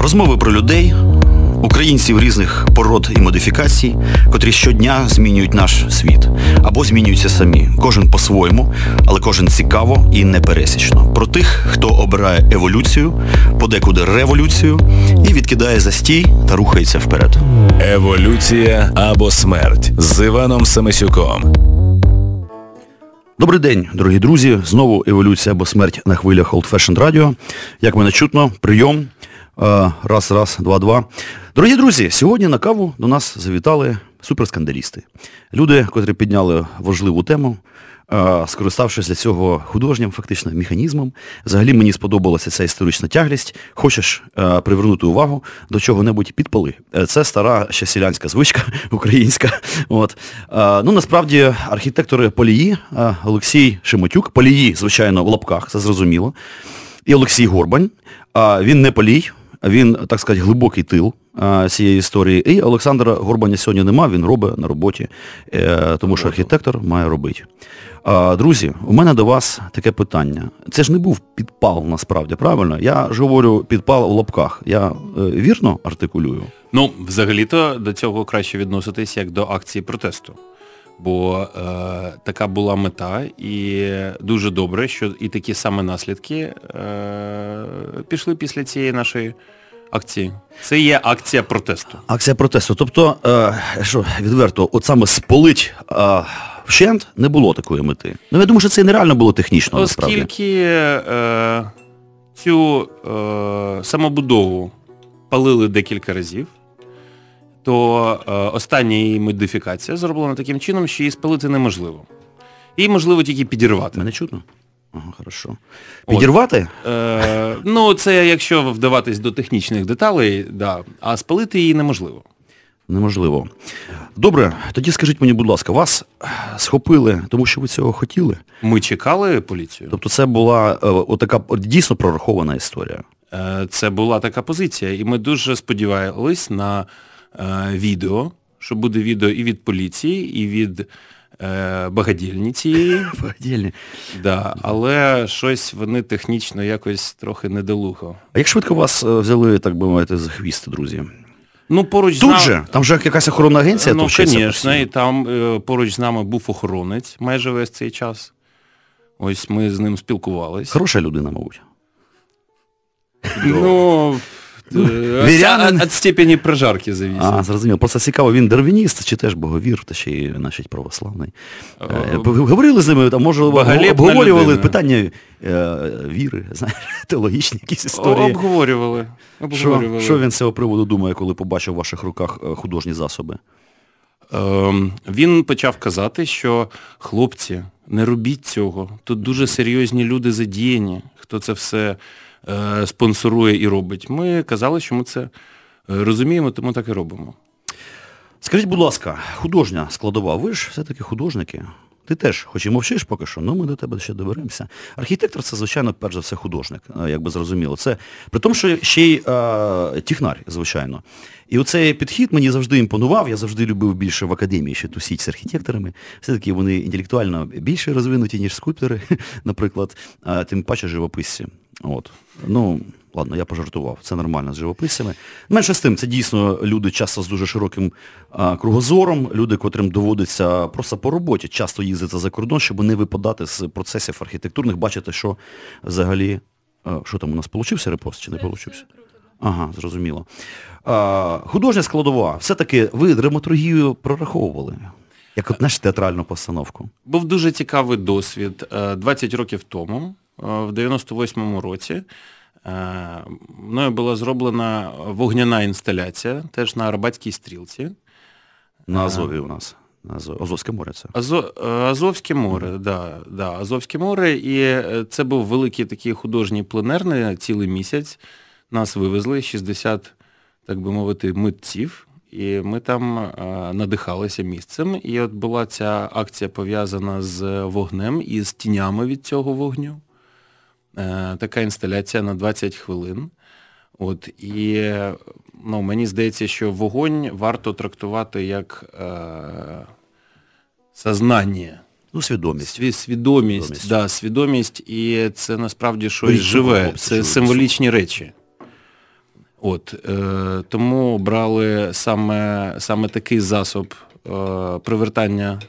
Розмови про людей, українців різних пород і модифікацій, котрі щодня змінюють наш світ або змінюються самі. Кожен по-своєму, але кожен цікаво і непересічно. Про тих, хто обирає еволюцію, подекуди революцію і відкидає застій та рухається вперед. Еволюція або смерть з Іваном Самисюком. Добрий день, дорогі друзі. Знову еволюція або смерть на хвилях Old Fashioned Radio. Як мене чутно, прийом. Е, Раз, раз, два, два. Дорогі друзі, сьогодні на каву до нас завітали суперскандалісти. Люди, котрі підняли важливу тему, е, скориставшись для цього художнім фактично механізмом. Взагалі мені сподобалася ця історична тяглість. Хочеш е, привернути увагу до чого-небудь підпали. Це стара ще селянська звичка українська. От. Ну, насправді, архітектори Полії, Олексій Шемотюк, Полії, звичайно, в лапках, це зрозуміло. І Олексій Горбань. Він не полій, він, так сказати, глибокий тил а, цієї історії. І Олександра Горбаня сьогодні нема, він робить на роботі, е, тому що архітектор має робити. А, Друзі, у мене до вас таке питання. Це ж не був підпал насправді, правильно? Я ж говорю підпал в лапках. Я е, вірно артикулюю? Ну, взагалі-то до цього краще відноситись як до акції протесту. Бо е, така була мета, і дуже добре, що і такі саме наслідки е, пішли після цієї нашої акції. Це є акція протесту. Акція протесту. Тобто, е, що, відверто, от саме спалить е, вщент не було такої мети. Ну, я думаю, що це нереально було технічно, насправді. Оскільки е, цю е, самобудову палили декілька разів, то е, остання її модифікація зроблена таким чином, що її спалити неможливо. Її можливо тільки підірвати. Мене чутно? Ага, хорошо. Підірвати? Е, ну, це якщо вдаватись до технічних деталей, да, а спалити її неможливо. Неможливо. Добре, тоді скажіть мені, будь ласка, вас схопили, тому що ви цього хотіли? Ми чекали поліцію. Тобто це була е, отака дійсно прорахована історія. Е, Це була така позиція, і ми дуже сподівались на відео, що буде відео і від поліції, і від е, багадільні цієї. Багадільні. Да, але щось вони технічно якось трохи недолухо. А як швидко вас е, взяли, так би мовити, за хвіст, друзі? Ну, поруч з Тут нами- же? Там же якась охоронна агенція Ну, звісно, і там е, поруч з нами був охоронець майже весь цей час. Ось ми з ним спілкувалися. Хороша людина, мабуть. Ну, Вірянин. від степені прожарки завісить. А, зрозуміло. Просто цікаво, він дарвініст чи теж боговір, та ще й, значить, православний. Е, Е, Говорили з ними, там, може, обговорювали питання е, віри, знаєш, теологічні якісь історії. Обговорювали. Що, Обговорювали. що він з цього приводу думає, коли побачив в ваших руках е, художні засоби? Ем, Він почав казати, що хлопці, не робіть цього. Тут дуже серйозні люди задіяні, хто це все е, спонсорує і робить. Ми казали, що ми це е, розуміємо, тому так і робимо. Скажіть, будь ласка, художня складова, ви ж все-таки художники. Ти теж, хоч і мовчиш поки що, ну ми до тебе ще доберемося. Архітектор це, звичайно, перш за все художник, е, як би зрозуміло. Це при тому, що ще й е, технар, звичайно. І оцей підхід мені завжди імпонував, я завжди любив більше в академії ще тусіть з архітекторами. Все-таки вони інтелектуально більше розвинуті, ніж скульптори, наприклад, тим паче живописці. От. Ну, ладно, я пожартував, це нормально з живописцями. Менше з тим, це дійсно люди часто з дуже широким а, кругозором, люди, котрим доводиться просто по роботі часто їздити за кордон, щоб не випадати з процесів архітектурних, бачити, що взагалі, а, що там у нас, получився репост чи не получився? Ага, зрозуміло. А, художня складова, все-таки ви драматургію прораховували, як от знаєш, театральну постановку. Був дуже цікавий досвід. Е, 20 років тому, е, в 98-му році, е, мною була зроблена вогняна інсталяція, теж на Арбатській стрілці. На Азові у нас. Азовське море це. Азо... е, Азовське море, да, да, Азовське море. І е, це був великий такий художній пленерний цілий місяць. Нас вивезли 60, так би мовити, митців. І ми там е, надихалися місцем. І от була ця акція пов'язана з вогнем і з тінями від цього вогню. Е, така інсталяція на 20 хвилин. От, і ну, мені здається, що вогонь варто трактувати як е, сознання. Ну, свідомість. Сві- свідомість, Свідомість. Да, свідомість, і це насправді щось Річ живе, це символічні речі. От, е, Тому брали саме саме такий засоб е, привертання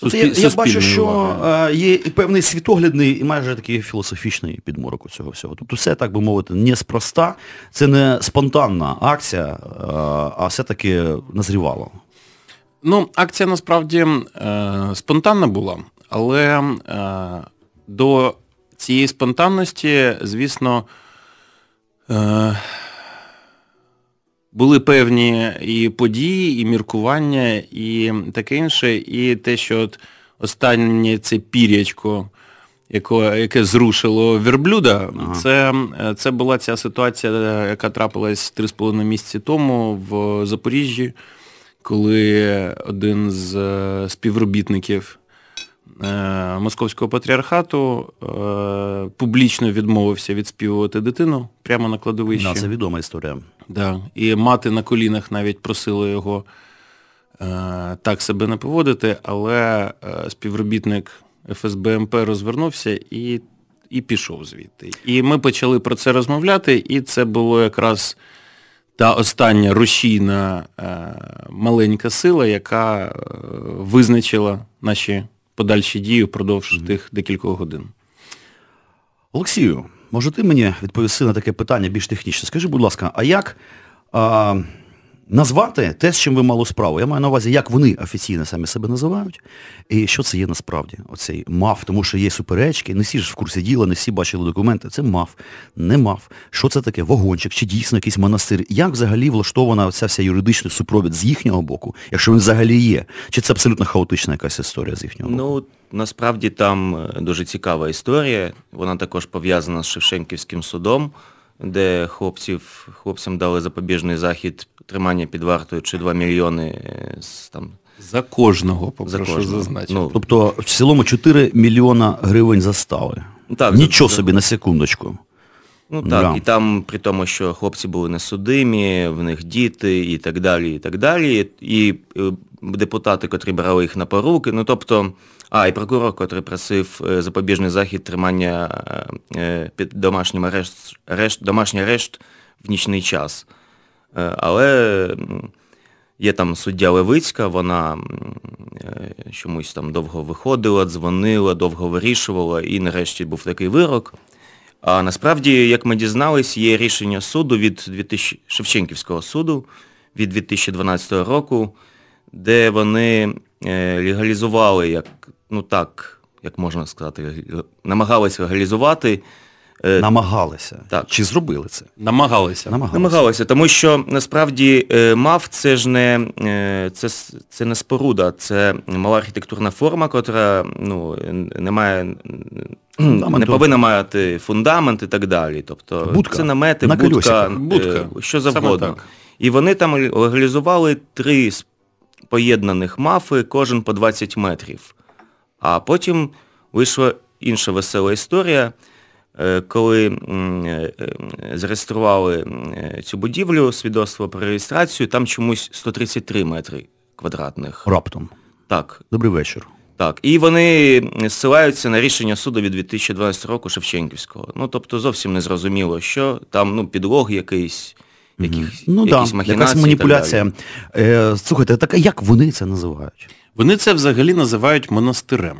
Тобто я, я бачу, що е, є і певний світоглядний і майже такий філософічний підморок у цього всього. Тобто все, так би мовити, неспроста, це не спонтанна акція, е, а все-таки назрівало. Ну, акція насправді е, спонтанна була, але е, до цієї спонтанності, звісно, е, були певні і події, і міркування, і таке інше, і те, що от останнє це пір'ячко, яке, яке зрушило верблюда, ага. це це була ця ситуація, яка трапилась 3,5 місяці тому в Запоріжжі, коли один з е, співробітників Московського патріархату е, публічно відмовився відспівувати дитину прямо на кладовищі. Да, Це відома історія. Да. І мати на колінах навіть просила його е, так себе не поводити, але співробітник ФСБ МП розвернувся і і пішов звідти. І ми почали про це розмовляти, і це було якраз та остання рушійна маленька сила, яка визначила наші подальші дії впродовж mm-hmm. тих декількох годин. Олексію, може ти мені відповісти на таке питання більш технічне? Скажи, будь ласка, а як а, назвати те, з чим ви мали справу. Я маю на увазі, як вони офіційно самі себе називають, і що це є насправді, оцей МАФ, тому що є суперечки, не всі ж в курсі діла, не всі бачили документи. Це МАФ, не МАФ. Що це таке? Вагончик, чи дійсно якийсь монастир? Як взагалі влаштована ця вся юридична супровід з їхнього боку, якщо він взагалі є? Чи це абсолютно хаотична якась історія з їхнього боку? Ну, насправді там е, дуже цікава історія. Вона також пов'язана з Шевченківським судом де хлопців, хлопцям дали запобіжний захід тримання під вартою чи 2 мільйони е, там. За кожного, попрошу зазначити. Ну, тобто в цілому 4 мільйона гривень застави. Так, Нічого за... собі на секундочку. Ну так, да. і там при тому, що хлопці були несудимі, в них діти і так далі, і так далі. І е, депутати, котрі брали їх на поруки, ну тобто а, і прокурор, котрий просив е, запобіжний захід тримання е, під домашнім арешт, арешт, домашній арешт в нічний час. Але є там суддя Левицька, вона чомусь там довго виходила, дзвонила, довго вирішувала, і нарешті був такий вирок. А насправді, як ми дізнались, є рішення суду від 2000, Шевченківського суду від 2012 року, де вони легалізували як ну так, як можна сказати, намагалися легалізувати. Е, намагалися. Так. Чи зробили це? Намагалися. Намагалися, Намагалися тому що насправді е, МАФ це ж не е, це, це не споруда, це мала архітектурна форма, котра ну, не має, не повинна мати фундамент і так далі. Тобто будка. це намети, На будка, будка, що завгодно. І вони там легалізували три поєднаних мафи, кожен по 20 метрів. А потім вийшла інша весела історія, е, коли е, зареєстрували цю будівлю, свідоцтво про реєстрацію, там чомусь 133 метри квадратних. Раптом. Так. Добрий вечір. Так. І вони ссилаються на рішення суду від 2012 року Шевченківського. Ну, тобто зовсім не зрозуміло, що там ну, підлог якийсь, яких, ну, якісь да, махінації. Якась маніпуляція. Е, Слухайте, так як вони це називають? Вони це взагалі називають монастирем.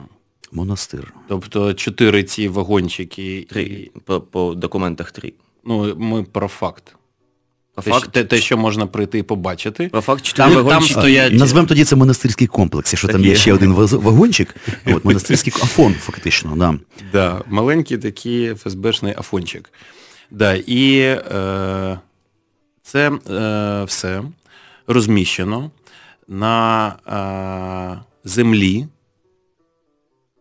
Монастир. Тобто чотири ці вагончики. Три. По, по документах три. Ну, ми про факт. Факт? Те, те, що можна прийти і побачити. Про факт чотири там, там стоять... Назвемо тоді це монастирський комплекс, якщо так там є, є ще один вагончик. От, монастирський афон, фактично. Да. Да, Маленький такий ФСБшний афончик. Да, І е, це е, все розміщено на а, землі,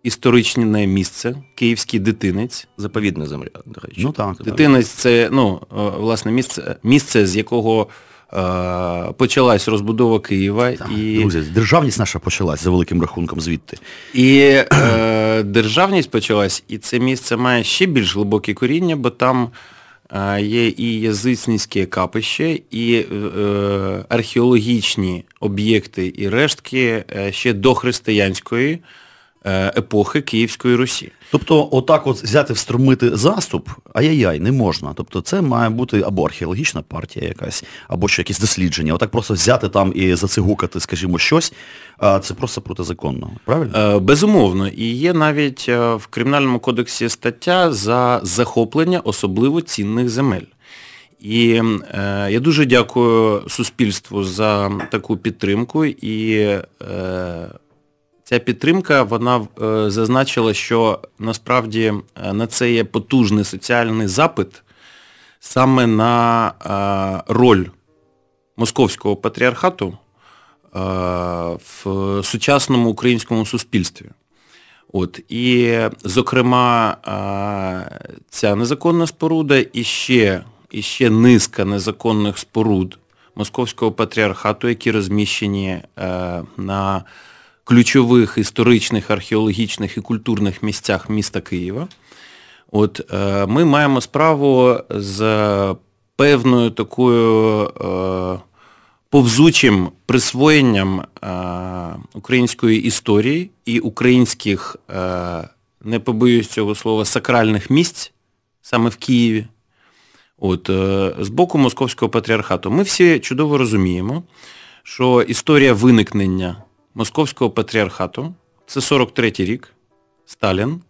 історичне місце, київський дитинець. Заповідна земля, до речі. Ну так. Дитинець це ну, власне місце, місце, з якого е, почалась розбудова Києва. Так, і... Друзі, державність наша почалась за великим рахунком звідти. І е, державність почалась, і це місце має ще більш глибоке коріння, бо там є і язичницьке капище, і е, археологічні об'єкти і рештки е, ще до християнської е, епохи Київської Русі. Тобто, отак от взяти встромити заступ, ай-яй-яй, не можна. Тобто це має бути або археологічна партія якась, або ще якісь дослідження. Отак просто взяти там і зацигукати, скажімо, щось, це просто протизаконно. Правильно? Е, безумовно. І є навіть е, в Кримінальному кодексі стаття за захоплення особливо цінних земель. І е, я дуже дякую суспільству за таку підтримку. І е, ця підтримка вона е, зазначила, що насправді е, на це є потужний соціальний запит саме на е, роль московського патріархату е, в сучасному українському суспільстві. От, І, зокрема, е, ця незаконна споруда і ще і ще низка незаконних споруд Московського патріархату, які розміщені е, на ключових історичних, археологічних і культурних місцях міста Києва. От е, Ми маємо справу з певною такою е, повзучим присвоєнням е, української історії і українських, не побоюсь цього слова, сакральних місць саме в Києві. От, З боку Московського патріархату. Ми всі чудово розуміємо, що історія виникнення Московського патріархату це 43-й рік, Сталін,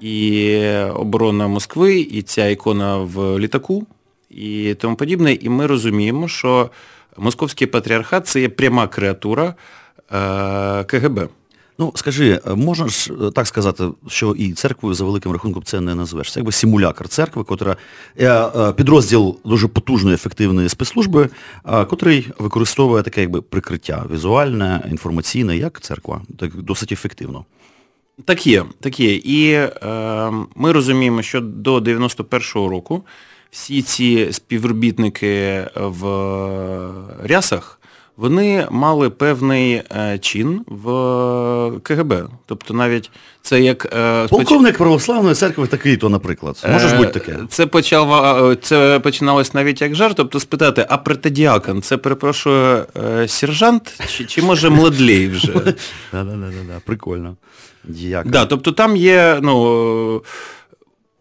і оборона Москви, і ця ікона в літаку, і тому подібне. І ми розуміємо, що Московський патріархат це є пряма креатура е, КГБ. Ну, скажи, е, можна ж е, так сказати, що і церквою за великим рахунком це не назвеш. Це якби симулякр церкви, котра е, підрозділ дуже потужної, ефективної спецслужби, котрий використовує таке якби прикриття візуальне, інформаційне, як церква. Так досить ефективно. Так є, так є. І е, ми розуміємо, що до 91-го року всі ці співробітники в рясах вони мали певний е, чин в КГБ. Тобто навіть це як... Е, Полковник православної церкви такий, то, наприклад. Може ж бути таке? Це почав, це починалось навіть як жарт, тобто спитати, а протидіакон, це, перепрошую, е, сержант чи, чи може младлей вже? Да-да-да, прикольно. Діакон. Да, тобто там є, ну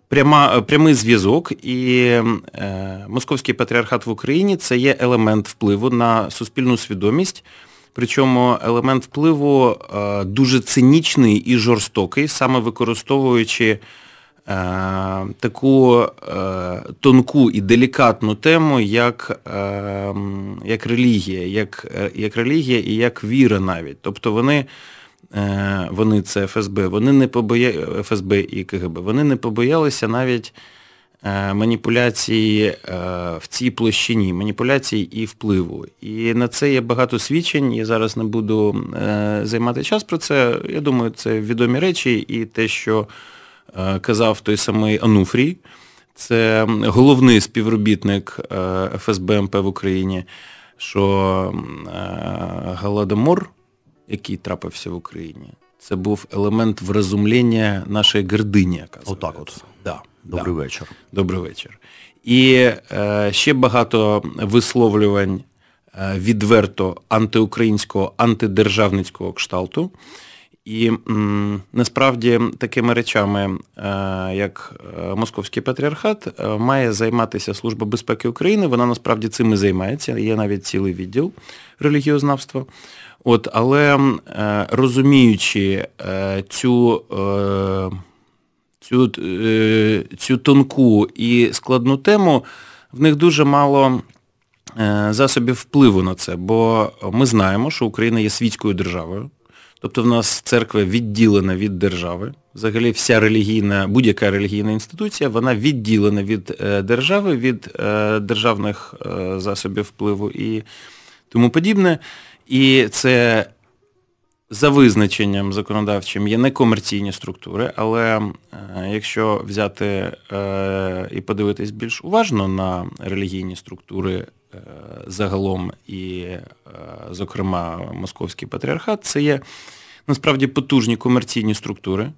пряма, прямий зв'язок, і е, Московський патріархат в Україні це є елемент впливу на суспільну свідомість. Причому елемент впливу е, дуже цинічний і жорстокий, саме використовуючи е, таку е, тонку і делікатну тему, як е, як релігія, як, е, як релігія і як віра навіть. Тобто вони Е, вони це ФСБ, вони не побоя... ФСБ і КГБ, вони не побоялися навіть е, маніпуляції е, в цій площині, маніпуляції і впливу. І на це є багато свідчень. Я зараз не буду займати час про це. Я думаю, це відомі речі, і те, що казав той самий Ануфрій, це головний співробітник ФСБ МП в Україні, що Голодомор який трапився в Україні, це був елемент вразумлення нашої гордині. Отак от. Да, Добрий да. вечір. Добрий вечір. І е, ще багато висловлювань е, відверто антиукраїнського, антидержавницького кшталту. І м, насправді такими речами, е, як е, Московський патріархат, е, має займатися Служба безпеки України. Вона насправді цим і займається. Є навіть цілий відділ релігіознавства. От, Але е, розуміючи е, цю е, цю, цю тонку і складну тему, в них дуже мало засобів впливу на це, бо ми знаємо, що Україна є світською державою. Тобто в нас церква відділена від держави. Взагалі вся релігійна, будь-яка релігійна інституція, вона відділена від держави, від державних засобів впливу і тому подібне. І це за визначенням законодавчим є некомерційні структури, але е, якщо взяти е, і подивитись більш уважно на релігійні структури е, загалом і, зокрема, Московський патріархат, це є насправді потужні комерційні структури,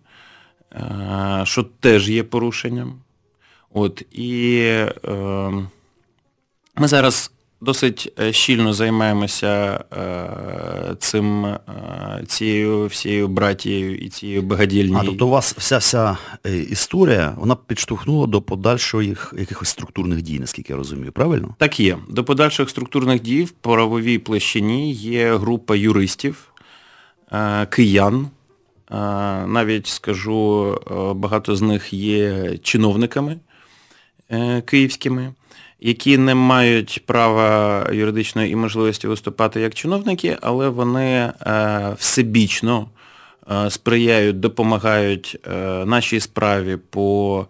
що теж є порушенням. От, І ми зараз досить е, щільно займаємося цим, цією всією братією і цією багадільною. А тобто у вас вся вся історія, вона підштовхнула до подальших якихось структурних дій, наскільки я розумію, правильно? Так є. До подальших структурних дій в правовій площині є група юристів, киян. Навіть скажу, багато з них є чиновниками е, київськими, які не мають права юридичної і можливості виступати як чиновники, але вони е, всебічно е, сприяють, допомагають нашій справі по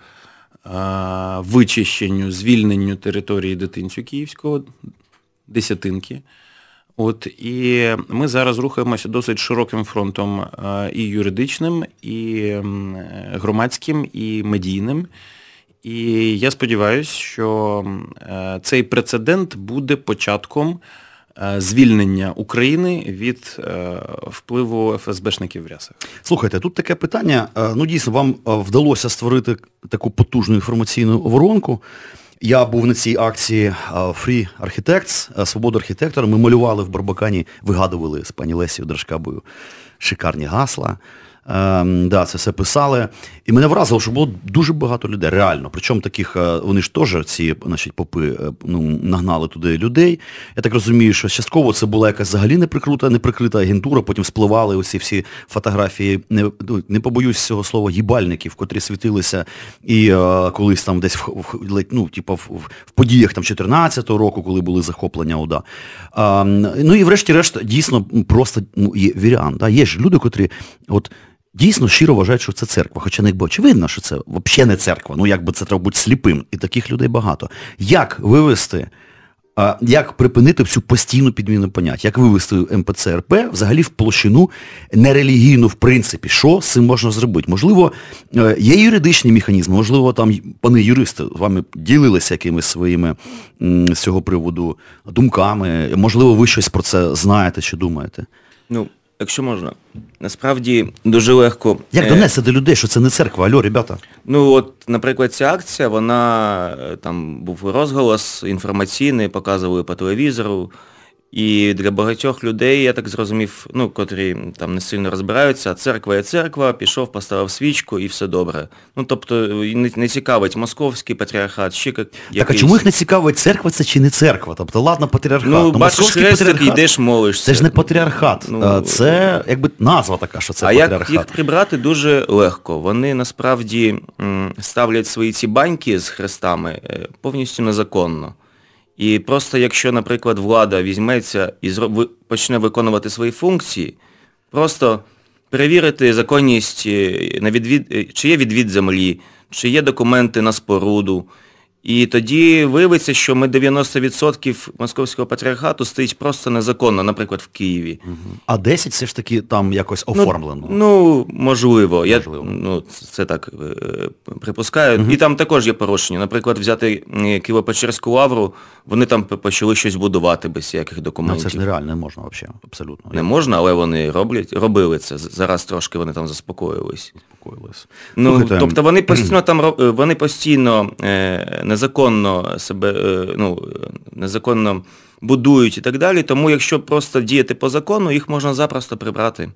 вичищенню, звільненню території дитинцю Київського, десятинки. От І ми зараз рухаємося досить широким фронтом і юридичним, і громадським, і медійним. І я сподіваюся, що е, цей прецедент буде початком е, звільнення України від е, впливу ФСБшників в рясах. Слухайте, тут таке питання. Ну, дійсно, вам вдалося створити таку потужну інформаційну воронку. Я був на цій акції Free Architects, Свобода архітектора. Ми малювали в Барбакані, вигадували з пані Лесією Дрожкабою шикарні гасла. Ем, да, Це все писали. І мене вразило, що було дуже багато людей, реально. Причому таких, е, вони ж теж, ці значить, попи е, ну, нагнали туди людей. Я так розумію, що частково це була якась взагалі неприкрита, неприкрита агентура, потім спливали усі всі фотографії, не ну, не побоюсь цього слова, їбальників, котрі світилися і е, колись там десь в, в, ну, типу, в, в подіях там 14-го року, коли були захоплення ОДА. А, ну і врешті-решт, дійсно, просто ну, є вірян. Да? Є ж люди, котрі от дійсно щиро вважають, що це церква. Хоча не якби очевидно, що це взагалі не церква. Ну якби це треба бути сліпим. І таких людей багато. Як вивести, як припинити всю постійну підміну понять? Як вивести МПЦ РП взагалі в площину нерелігійну, в принципі, що з цим можна зробити? Можливо, е, є юридичні механізми, можливо, там пани юристи з вами ділилися якимись своїми з цього приводу думками. Можливо, ви щось про це знаєте чи думаєте? Ну, якщо можна. Насправді дуже легко. Як е, донести до людей, що це не церква, альо, ребята? Ну от, наприклад, ця акція, вона е, там був розголос інформаційний, показували по телевізору. І для багатьох людей, я так зрозумів, ну, котрі там не сильно розбираються, церква є церква, пішов, поставив свічку і все добре. Ну, тобто не, не цікавить московський патріархат, ще як Так, а чому їх не цікавить церква це чи не церква? Тобто, ладно, патріархат. Ну, ну бачиш хрестик, йдеш, молишся. Це ж не патріархат. Ну, це якби назва така, що це а патріархат. А як їх прибрати дуже легко. Вони насправді ставлять свої ці баньки з хрестами е, повністю незаконно. І просто якщо, наприклад, влада візьметься і почне виконувати свої функції, просто перевірити законність, е, на відвід, е, чи є відвід землі, чи є документи на споруду, і тоді виявиться, що ми 90% московського патріархату стоїть просто незаконно, наприклад, в Києві. А 10 все ж таки там якось ну, оформлено. Ну, ну можливо. Я ну, це так е, припускаю. Угу. І там також є порушення. Наприклад, взяти Києво-Печерську лавру, вони там почали щось будувати без всяких документів. Ну, це ж нереально, не можна взагалі, абсолютно. Не можна, але вони роблять, робили це. Зараз трошки вони там заспокоїлись. Заспокоїлись. Ну, Тобто вони постійно там вони постійно. Незаконно себе, е, ну, незаконно будують і так далі. Тому якщо просто діяти по закону, їх можна запросто прибрати.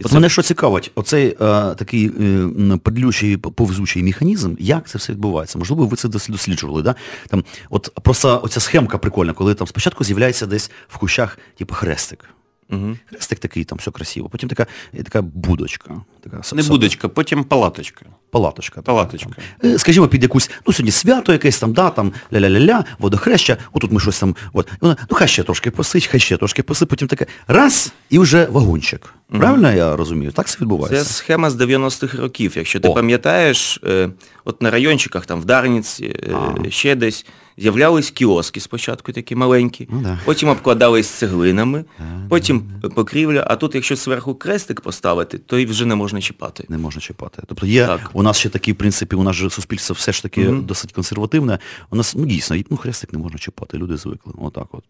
От це... мене що цікавить, оцей е, такий е, подлючий, повзучий механізм, як це все відбувається? Можливо, ви це досліджували, да? Там, от просто оця схемка прикольна, коли там спочатку з'являється десь в кущах, типу, хрестик. Угу. Хрестик такий, там все красиво. Потім така така будочка. Така, Не будочка, потім палаточка. Палаточка. Палаточка. Там. Е, скажімо, під якусь, ну сьогодні свято якесь там, да, там ля-ля-ля-ля, водохреща, отут ми щось там, от, вона, ну хай ще трошки посить, хай ще трошки посить, потім таке раз, і вже вагончик. Правильно mm я розумію? Так це відбувається? Це схема з 90-х років. Якщо ти О. пам'ятаєш, е, от на райончиках, там в Дарниці, е, ще десь, з'являлись кіоски спочатку такі маленькі, ну, да. потім обкладались цеглинами, потім покрівля, а тут, якщо зверху крестик поставити, то і вже не можна чіпати. Не можна чіпати. Тобто є, так. у нас ще такі, в принципі, у нас же суспільство все ж таки mm досить консервативне. У нас, ну дійсно, ну хрестик не можна чіпати, люди звикли. Отак от.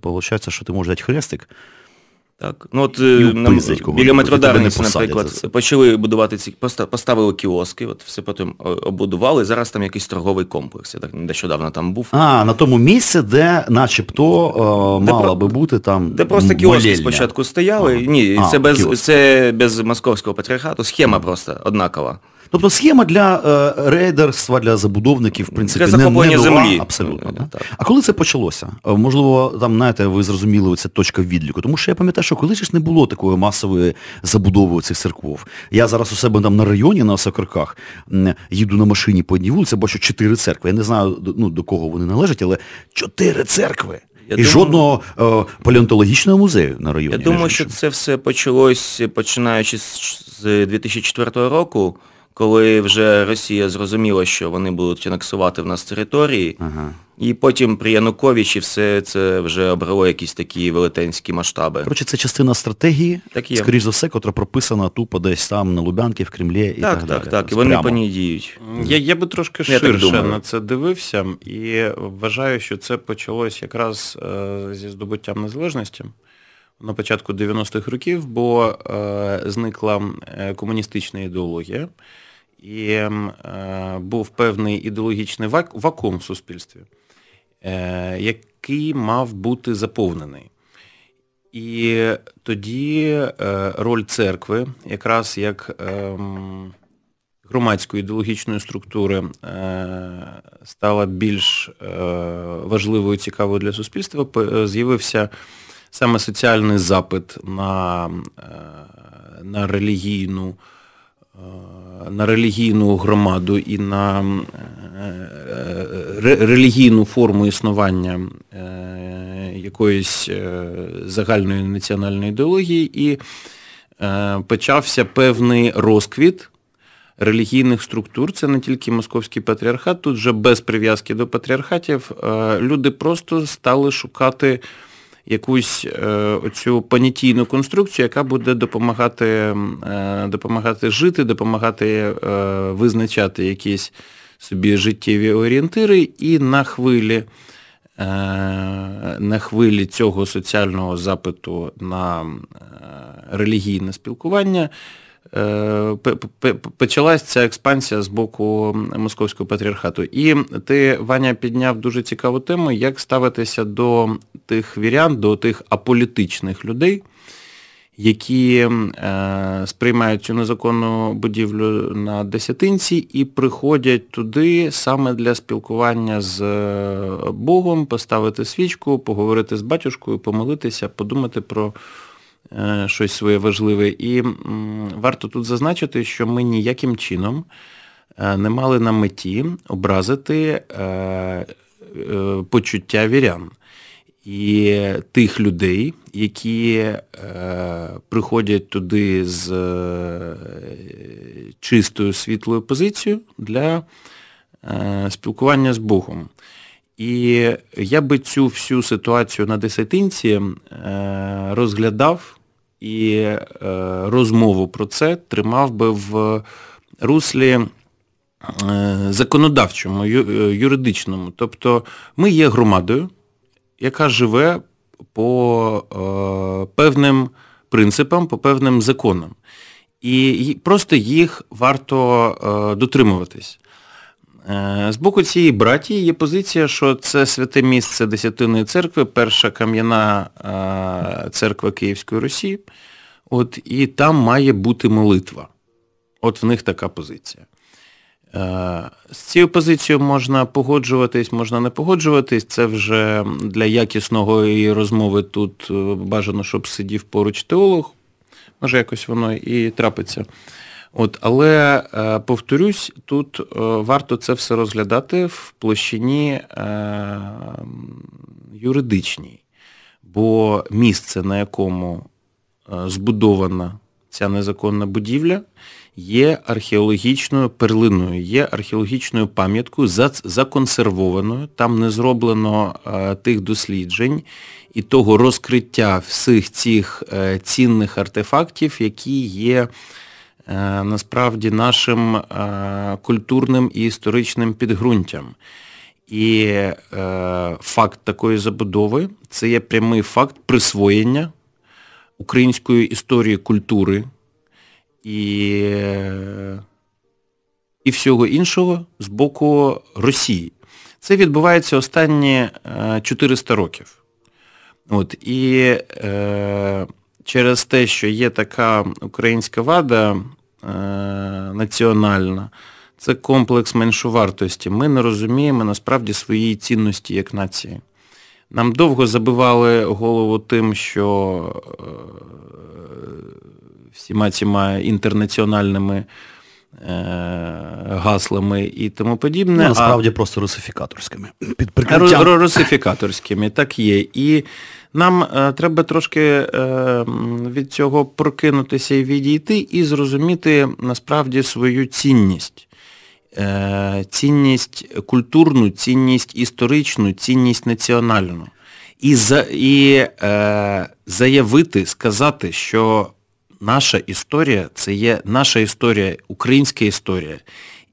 Получається, що ти можеш дати хрестик, Так. Ну от нам, біля метродарниці, наприклад, почали будувати ці, поставили кіоски, от все потім обудували, зараз там якийсь торговий комплекс. Я так нещодавно там був. А, на тому місці, де начебто е, де мала про... би бути там. Де просто кіоски спочатку стояли. Ага. Ні, а, це без це без московського патріархату, схема просто однакова. Тобто схема для е, рейдерства, для забудовників, в принципі, для не, не землі. Абсолютно. Да? Так. А коли це почалося? Е, можливо, там, знаєте, ви зрозуміли оця точка відліку. Тому що я пам'ятаю, що коли ж не було такої масової забудови цих церков. Я зараз у себе там на районі, на Осокорках, їду на машині по одній вулиці, бачу чотири церкви. Я не знаю, ну, до кого вони належать, але чотири церкви. Я І думаю, жодного е, палеонтологічного музею на районі. Я думаю, що це все почалось починаючи з 2004 року коли вже Росія зрозуміла, що вони будуть анексувати в нас території, ага. і потім при Януковичі все це вже обрало якісь такі велетенські масштаби. Коротше, це частина стратегії, так є. скоріш за все, котра прописана тупо десь там на Лубянки, в Кремлі і так, так далі. Так, так, і вони по ній діють. Я я би трошки я ширше на це дивився і вважаю, що це почалось якраз е, зі здобуттям незалежності. На початку 90-х років, бо е, зникла е, комуністична ідеологія і е, був певний ідеологічний вакуум в суспільстві, е, який мав бути заповнений. І тоді е, роль церкви, якраз як е, громадської ідеологічної структури, стала більш важливою і цікавою для суспільства, з'явився саме соціальний запит на, на релігійну. Е, на релігійну громаду і на е, е, релігійну форму існування якоїсь загальної національної ідеології і почався певний розквіт релігійних структур. Це не тільки московський патріархат, тут вже без прив'язки до патріархатів люди просто стали шукати якусь е, оцю понятійну конструкцію, яка буде допомагати е, допомагати жити, допомагати е, визначати якісь собі життєві орієнтири і на хвилі на хвилі цього соціального запиту на релігійне спілкування почалась ця експансія з боку московського патріархату. І ти, Ваня, підняв дуже цікаву тему, як ставитися до тих вірян, до тих аполітичних людей, які е, сприймають цю незаконну будівлю на десятинці і приходять туди саме для спілкування з е, Богом, поставити свічку, поговорити з батюшкою, помолитися, подумати про. Е, щось своє важливе. І варто тут зазначити, що ми ніяким чином е, не мали на меті образити е, почуття вірян. І тих людей, які приходять туди з чистою світлою позицією для спілкування з Богом. І я би цю всю ситуацію на десятинці розглядав і е, розмову про це тримав би в руслі е, законодавчому, е, юридичному. Тобто ми є громадою, яка живе по певним принципам, по певним законам. І просто їх варто дотримуватись. Е, з боку цієї братії є позиція, що це святе місце Десятинної церкви, перша кам'яна е, церква Київської Русі. От, І там має бути молитва. От в них така позиція. Е, з цією позицією можна погоджуватись, можна не погоджуватись. Це вже для якісного розмови тут бажано, щоб сидів поруч теолог. Може, якось воно і трапиться. От, Але, е, повторюсь, тут е, варто це все розглядати в площині е, юридичній, бо місце, на якому збудована ця незаконна будівля, є археологічною перлиною, є археологічною пам'яткою, законсервованою, там не зроблено тих досліджень і того розкриття всіх цих цінних артефактів, які є. Е, насправді нашим е, культурним і історичним підґрунтям. І е, факт такої забудови це є прямий факт присвоєння української історії культури і і всього іншого з боку Росії. Це відбувається останні 400 років. От, І е, через те, що є така українська вада національна, це комплекс меншовартості. Ми не розуміємо насправді своєї цінності як нації. Нам довго забивали голову тим, що е, всіма цими інтернаціональними е, гаслами і тому подібне. Ну, насправді а... просто русифікаторськими. Під прикриттям... Русифікаторськими, так є. І нам е, треба трошки е, від цього прокинутися і відійти, і зрозуміти насправді свою цінність. Е, цінність культурну, цінність історичну, цінність національну. І за, і е, заявити, сказати, що наша історія це є наша історія, українська історія.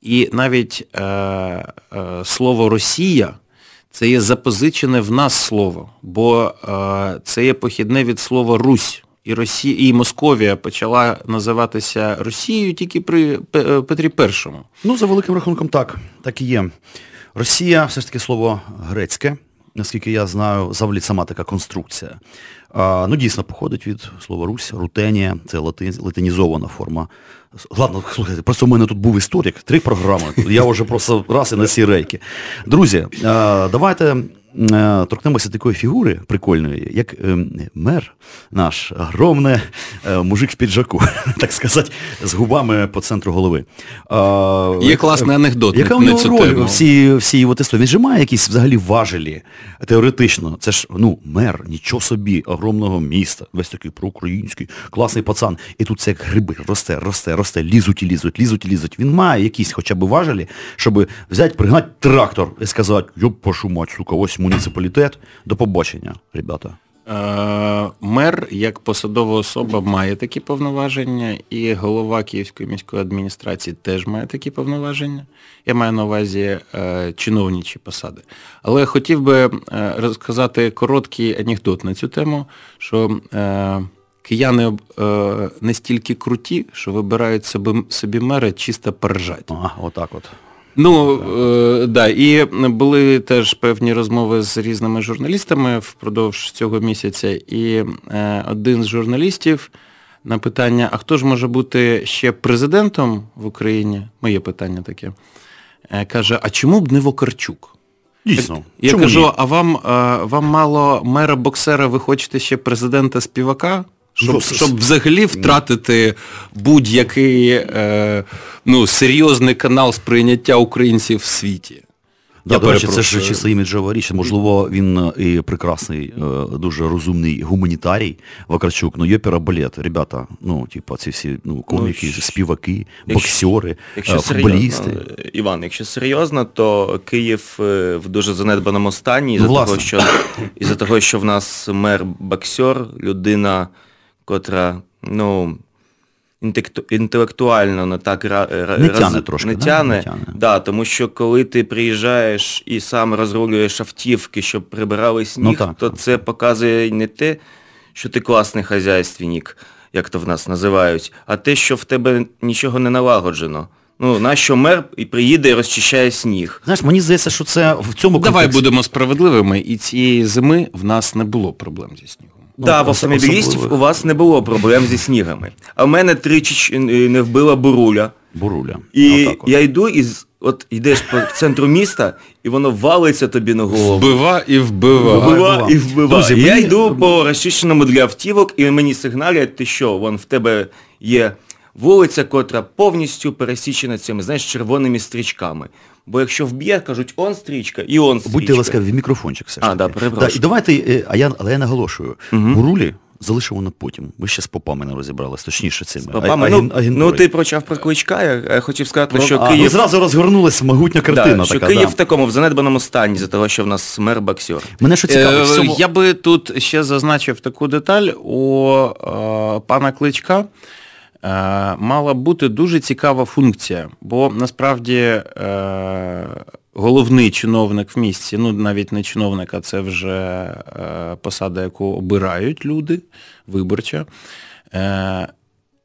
І навіть е, е, слово Росія це є запозичене в нас слово, бо е, це є похідне від слова Русь. І Росія, і Московія почала називатися Росією тільки при Петрі І. Ну, за великим рахунком, так, так і є. Росія, все ж таки слово грецьке, наскільки я знаю, завжди сама така конструкція. А, Ну, дійсно, походить від слова Русь, рутенія, це латин, латинізована форма. Ладно, слухайте, просто в мене тут був історик, три програми. Я вже просто раз і на ці рейки. Друзі, а, давайте торкнемося такої фігури прикольної, як е, мер наш, огромний е, мужик в піджаку, так сказати, з губами по центру голови. Є класний анекдот. Яка у нього роль в всій, всій от історії? Він же має якісь взагалі важелі теоретично. Це ж ну, мер, нічого собі, огромного міста, весь такий проукраїнський, класний пацан. І тут це як гриби росте, росте, росте, лізуть і лізуть, лізуть і лізуть. Він має якісь хоча б важелі, щоб взяти, пригнати трактор і сказати, йоп, пошу мать, сука, ось муніципалітет. До побачення, ребята. Е, мер як посадова особа має такі повноваження, і голова Київської міської адміністрації теж має такі повноваження. Я маю на увазі е, чиновничі посади. Але хотів би е, розказати короткий анекдот на цю тему, що кияни не стільки круті, що вибирають собі, собі мера чисто поржать. Ага, отак от. Ну, е, да, і були теж певні розмови з різними журналістами впродовж цього місяця, і е, один з журналістів на питання, а хто ж може бути ще президентом в Україні, моє питання таке, е, каже, а чому б не Вокарчук? Дійсно. Я чому кажу, ні? а вам, е, вам мало мера боксера, ви хочете ще президента співака? Щоб щоб взагалі втратити будь-який е, ну, серйозний канал сприйняття українців в світі. Да, Я до речі, це ж чисто іміджова річ. Можливо, він е, і прекрасний, е, дуже розумний гуманітарій Вакарчук, ну йопера балет, ребята, ну, типу, ці всі ну, коміки, ну, співаки, боксери, якщо футболісти. Серйозно, Іван, якщо серйозно, то Київ в дуже занедбаному стані із-за ну, того, що із-за того, що в нас мер боксер, людина котра ну, інтелектуально не так не тяне трошки, не тяне. Не тяне. Да, тому що коли ти приїжджаєш і сам розрулюєш автівки, щоб прибирали сніг, ну, так, то так. це показує не те, що ти класний хазяйственник, як то в нас називають, а те, що в тебе нічого не налагоджено. Ну, нащо мер і приїде і розчищає сніг. Знаєш, мені здається, що це в цьому контексті... Давай будемо справедливими, і цієї зими в нас не було проблем зі снігом. Ну, да, в автомобілістів у вас не було проблем зі снігами. А в мене тричі не вбила буруля. Буруля. І от. я йду і от йдеш по центру міста, і воно валиться тобі на голову. Вбива і вбива. Вбива і вбива. Друзі, мені... Я йду по розчищеному для автівок, і мені сигналять, ти що, вон в тебе є вулиця, котра повністю пересічена цими, знаєш, червоними стрічками. Бо якщо вб'є, кажуть, он стрічка і он стрічка. Будьте ласкаві, в мікрофончик все ж. А, да, перепрошую. Да, і давайте, е, а я, але я наголошую, угу. бурулі залишимо на потім. Ми ще з попами не розібралися, точніше цими. З попами? А, ну, ну, ти почав про кличка, я хотів сказати, про, що а, Київ... Ви зразу розгорнулися, могутня картина. Да, що така, Київ да. в такому, в занедбаному стані, за того, що в нас мер боксер. Мене що цікаво, е, цьому... Я би тут ще зазначив таку деталь у е, пана Кличка. Е, мала бути дуже цікава функція, бо насправді е, головний чиновник в місті, ну навіть не чиновник, а це вже е, посада, яку обирають люди, виборча.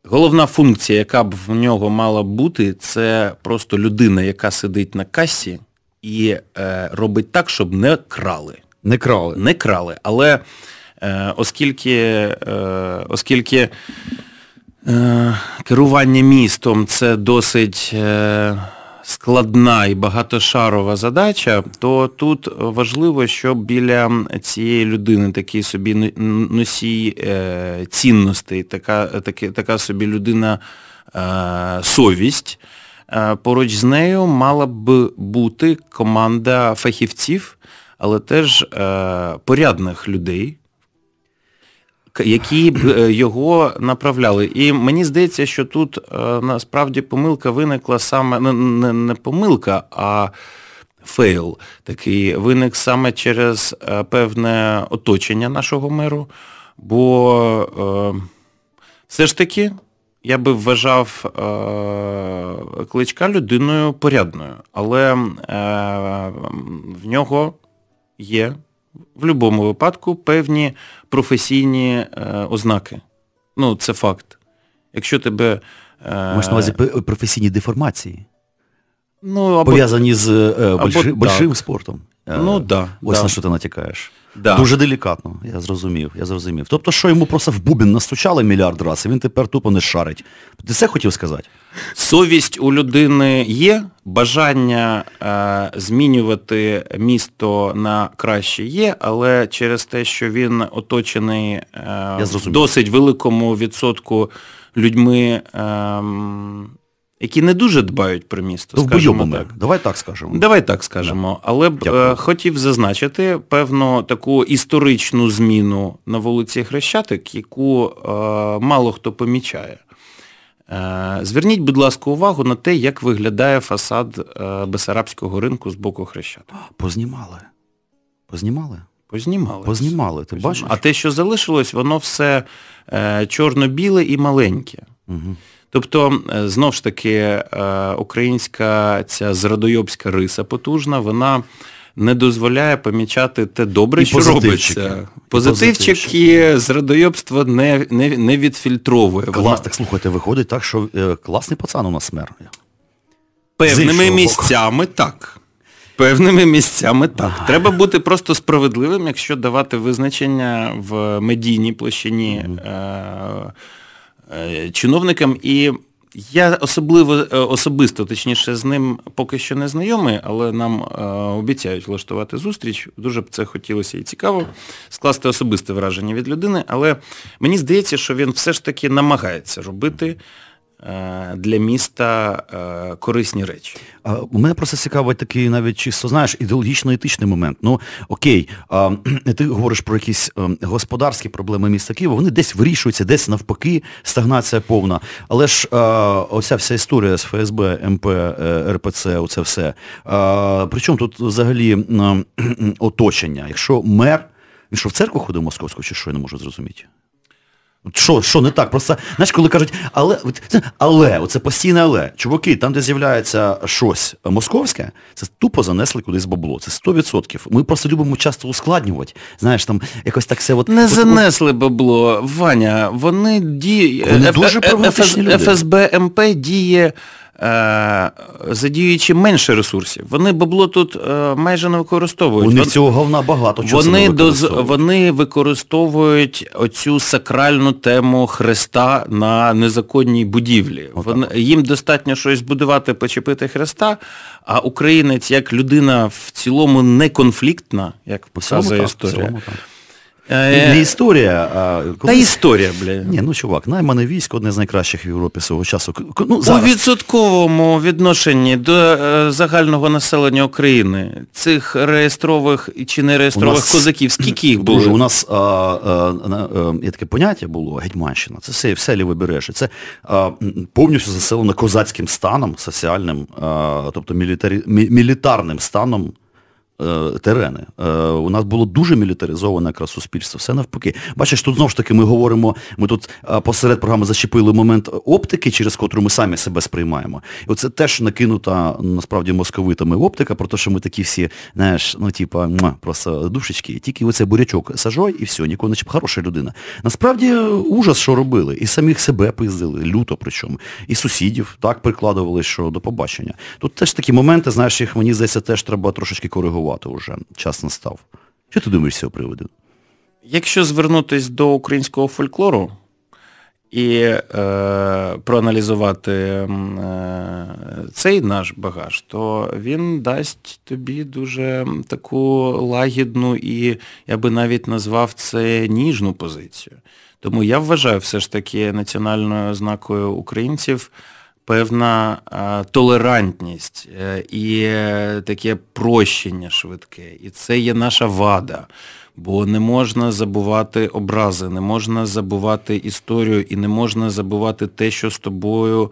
Головна функція, яка б в нього мала бути, це просто людина, яка сидить на касі і е, робить так, щоб не крали. Не крали. Не крали. Але е, оскільки, е, оскільки керування містом це досить е, складна і багатошарова задача, то тут важливо, щоб біля цієї людини такий собі носій е, цінностей, така, така, така собі людина е, совість. Е, поруч з нею мала б бути команда фахівців, але теж е, порядних людей, які б е, його направляли. І мені здається, що тут насправді помилка виникла саме, не, не помилка, а фейл. Такий виник саме через певне оточення нашого меру, бо все ж таки я би вважав е, кличка людиною порядною, але е, в нього є в будь-якому випадку певні професійні е, ознаки. Ну, це факт. Якщо тебе... Маєш на увазі професійні деформації? Ну, або... Пов'язані з або, большим спортом. Ну, да, Ось да. на що ти натякаєш. Да. Дуже делікатно, я зрозумів, я зрозумів. Тобто, що йому просто в бубін настучали мільярд разів, і він тепер тупо не шарить. Ти це хотів сказати? Совість у людини є, бажання е, змінювати місто на краще є, але через те, що він оточений е, в досить великому відсотку людьми. Е, які не дуже дбають про місто. Ну, скажімо так. Давай так скажемо. Давай так скажемо. Але б е, хотів зазначити певну таку історичну зміну на вулиці Хрещатик, яку е, мало хто помічає. Е, зверніть, будь ласка, увагу на те, як виглядає фасад е, Бесарабського ринку з боку Хрещатик. Познімали. Познімали? Познімали. Познімали, ти бачиш? А те, що залишилось, воно все е, чорно-біле і маленьке. Угу. Тобто, е, знов ж таки, е, українська ця зрадойобська риса потужна, вона не дозволяє помічати те добре, і що робиться. Позитивчики зрадойобство не не, не відфільтровує. Клас, вона... так слухайте, виходить так, що е, класний пацан у нас мер. Певними місцями так. Певними місцями так. Треба бути просто справедливим, якщо давати визначення в медійній площині. Е- Е, чиновникам. І я особливо е, особисто, точніше, з ним поки що не знайомий, але нам е, обіцяють влаштувати зустріч. Дуже б це хотілося і цікаво скласти особисте враження від людини, але мені здається, що він все ж таки намагається робити Е, для міста е, корисні речі. У мене просто цікавить такий навіть чисто, знаєш, ідеологічно-етичний момент. Ну, окей, а, ти говориш про якісь ем, господарські проблеми міста Києва, вони десь вирішуються, десь навпаки, стагнація повна. Але ж а, оця вся історія з ФСБ, МП, е, РПЦ, оце все. Причому тут взагалі а, оточення. Якщо мер, він що в церкву ходив московську, чи що я не можу зрозуміти? Що що не так? Просто, знаєш, коли кажуть, але, але, оце постійне але. Чуваки, там, де з'являється щось московське, це тупо занесли кудись бабло. Це 100%. Ми просто любимо часто ускладнювати. Знаєш, там якось так все от... Не от, занесли от... бабло, Ваня. Вони діє... Вони дуже люди. ФСБ МП діє Е, задіюючи менше ресурсів. Вони бабло тут е, майже не використовують. Них цього говна багато. Чого вони, доз... вони використовують оцю сакральну тему Христа на незаконній будівлі. Вони... Їм достатньо щось будувати, почепити Христа, а українець як людина в цілому не конфліктна, як показує історія. Е, не історія, а... Та історія, бля. Ні, ну чувак, наймане військо одне з найкращих в Європі свого часу. Ну, зараз. У відсотковому відношенні до е, загального населення України цих реєстрових чи не реєстрових нас, козаків, скільки їх було? Дуже, у нас а, а, а, є таке поняття було, Гетьманщина. Це все, все ліве береш. Це а, повністю заселено козацьким станом, соціальним, а, тобто мілітарі, мілітарним станом е, терени. Е, у нас було дуже мілітаризоване якраз суспільство. Все навпаки. Бачиш, тут знову ж таки ми говоримо, ми тут е, посеред програми зачепили момент оптики, через котру ми самі себе сприймаємо. І оце теж накинута насправді московитами оптика, про те, що ми такі всі, знаєш, ну типа, просто душечки, тільки оцей бурячок сажой і все, нікого не. Хороша людина. Насправді ужас, що робили. І самих себе пиздили, люто причому. І сусідів так прикладували, що до побачення. Тут теж такі моменти, знаєш, їх мені здається, теж треба трошечки коригувати вже. Час настав. Що ти думаєш з цього приводу? Якщо звернутись до українського фольклору і е, проаналізувати е, цей наш багаж, то він дасть тобі дуже таку лагідну і я би навіть назвав це ніжну позицію. Тому я вважаю все ж таки національною ознакою українців певна толерантність е, і таке прощення швидке. І це є наша вада. Бо не можна забувати образи, не можна забувати історію і не можна забувати те, що з тобою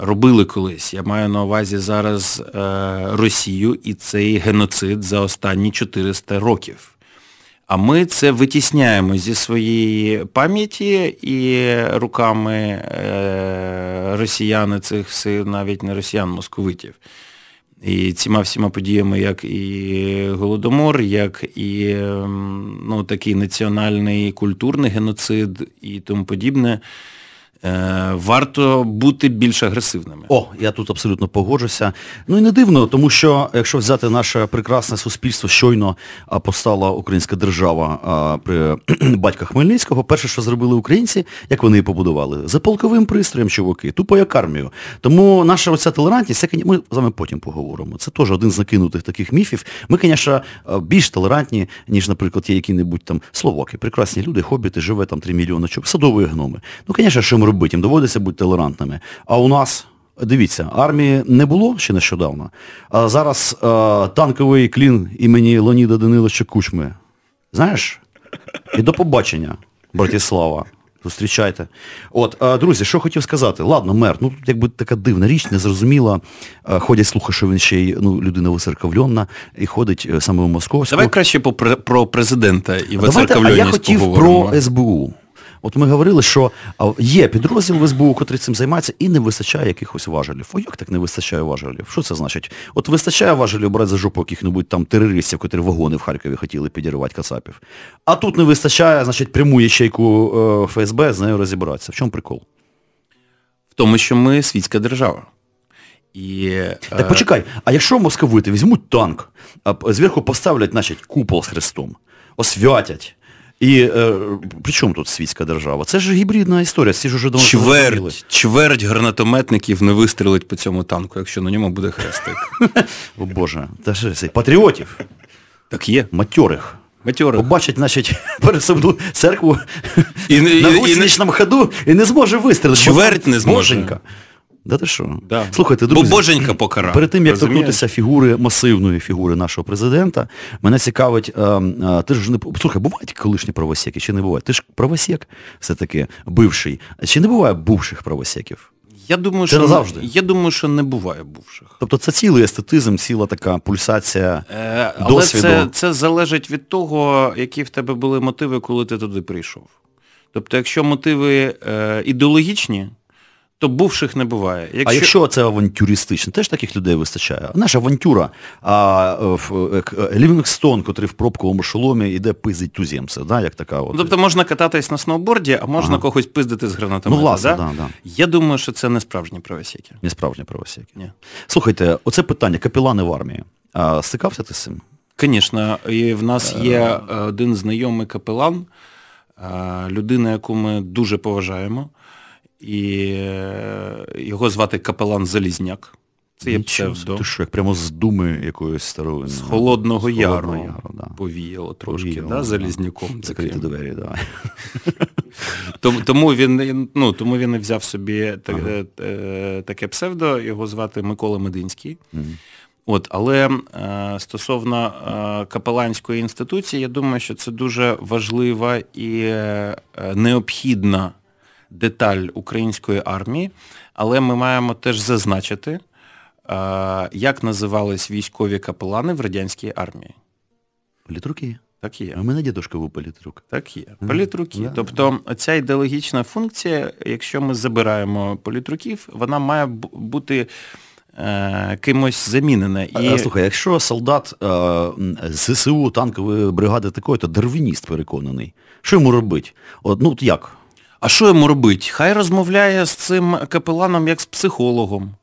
робили колись. Я маю на увазі зараз е, Росію і цей геноцид за останні 400 років. А ми це витісняємо зі своєї пам'яті і руками е, росіян, цих всіх навіть не росіян, московитів. І цими всіма подіями, як і Голодомор, як і ем, ну, такий національний культурний геноцид і тому подібне. Е, варто бути більш агресивними. О, я тут абсолютно погоджуся. Ну і не дивно, тому що якщо взяти наше прекрасне суспільство, щойно постала українська держава при батька Хмельницького, перше, що зробили українці, як вони її побудували? За полковим пристроєм, чуваки, тупо як армію. Тому наша оця толерантність, ми з вами потім поговоримо. Це теж один з накинутих таких міфів. Ми, звісно, більш толерантні, ніж, наприклад, є які-небудь там словаки. Прекрасні люди, хобіти, живе там 3 мільйони чоловік, садові гноми. Ну, звісно, що ми робити, їм доводиться бути толерантними. А у нас, дивіться, армії не було ще нещодавно. А зараз а, танковий клін імені Леоніда Даниловича Кучми. Знаєш? І до побачення, Братіслава. Зустрічайте. От, а, друзі, що хотів сказати? Ладно, мер, ну тут якби така дивна річ, незрозуміла. А, ходять слухи, що він ще й ну, людина висеркавльонна і ходить е, саме в Московську. Давай краще про президента і висеркавльонність А я хотів поговоримо. про СБУ. От ми говорили, що є підрозділ в СБУ, який цим займається, і не вистачає якихось важелів. О, як так не вистачає важелів? Що це значить? От вистачає важелів брати за жопу яких-небудь там терористів, котрі вагони в Харкові хотіли підірвати Кацапів. А тут не вистачає, значить, пряму ячейку е, ФСБ з нею розібратися. В чому прикол? В тому, що ми світська держава. І, Так е, почекай, а якщо московити візьмуть танк, а зверху поставлять, значить, купол з хрестом, освятять. І е, при чому тут світська держава? Це ж гібридна історія, всі ж уже давно Чверть, чверть гранатометників не вистрілить по цьому танку, якщо на ньому буде хрестик. О Боже, та ж патріотів. Так є. Матьорих. Матьорих. Побачить, значить, пересувну церкву і, на гусеничному ходу і не зможе вистрілити. Чверть не зможе. Боженька. Да ти що? Да. Слухайте, друзі, Бо боженька покара. Перед тим, як торкнутися фігури, масивної фігури нашого президента, мене цікавить, а, а, ти ж не слухай, бувають колишні правосеки, чи не буває? Ти ж правосек все-таки бивший. Чи не буває бувших правосеків? Я думаю, це що завжди. Я думаю, що не буває бувших. Тобто це цілий естетизм, ціла така пульсація. Е, Але досвіду. це це залежить від того, які в тебе були мотиви, коли ти туди прийшов. Тобто, якщо мотиви е, ідеологічні, то бувших не буває. Якщо... А якщо це авантюристично, теж таких людей вистачає. Наша авантюра, а Лівінгстон, котрий в пробковому шоломі йде пиздить туземця, да, як така от. Тобто можна кататись на сноуборді, а можна ага. когось пиздити з гранатомета. Ну, власне, да? Да, да. Я думаю, що це не справжні правосеки. Не справжні правосеки. Ні. Слухайте, оце питання, капілани в армії. А, Стикався ти з цим? Звісно, і в нас є е, один знайомий капелан, людина, яку ми дуже поважаємо і е, його звати Капелан Залізняк. Це є псевдо. Ти що, як прямо з думи якоїсь старої. З Холодного, з Яру, яру да. повіяло трошки, повіяло, да, Залізняком. Закрити двері, давай. Тому, тому він ну, тому він і взяв собі так, ага. Е, таке псевдо, його звати Микола Мединський. Угу. От, Але е, стосовно е, капеланської інституції, я думаю, що це дуже важлива і е, необхідна деталь української армії, але ми маємо теж зазначити, як називались військові капелани в радянській армії? Політруки. Так є. У мене дідушка був політрук. Так є. Політруки. Да. Тобто ця ідеологічна функція, якщо ми забираємо політруків, вона має бути е, кимось замінена. І... А, слухай, якщо солдат е, ЗСУ танкової бригади такої, то дарвініст переконаний. Що йому робити? От, ну, як? А що йому робити? Хай розмовляє з цим капеланом як з психологом.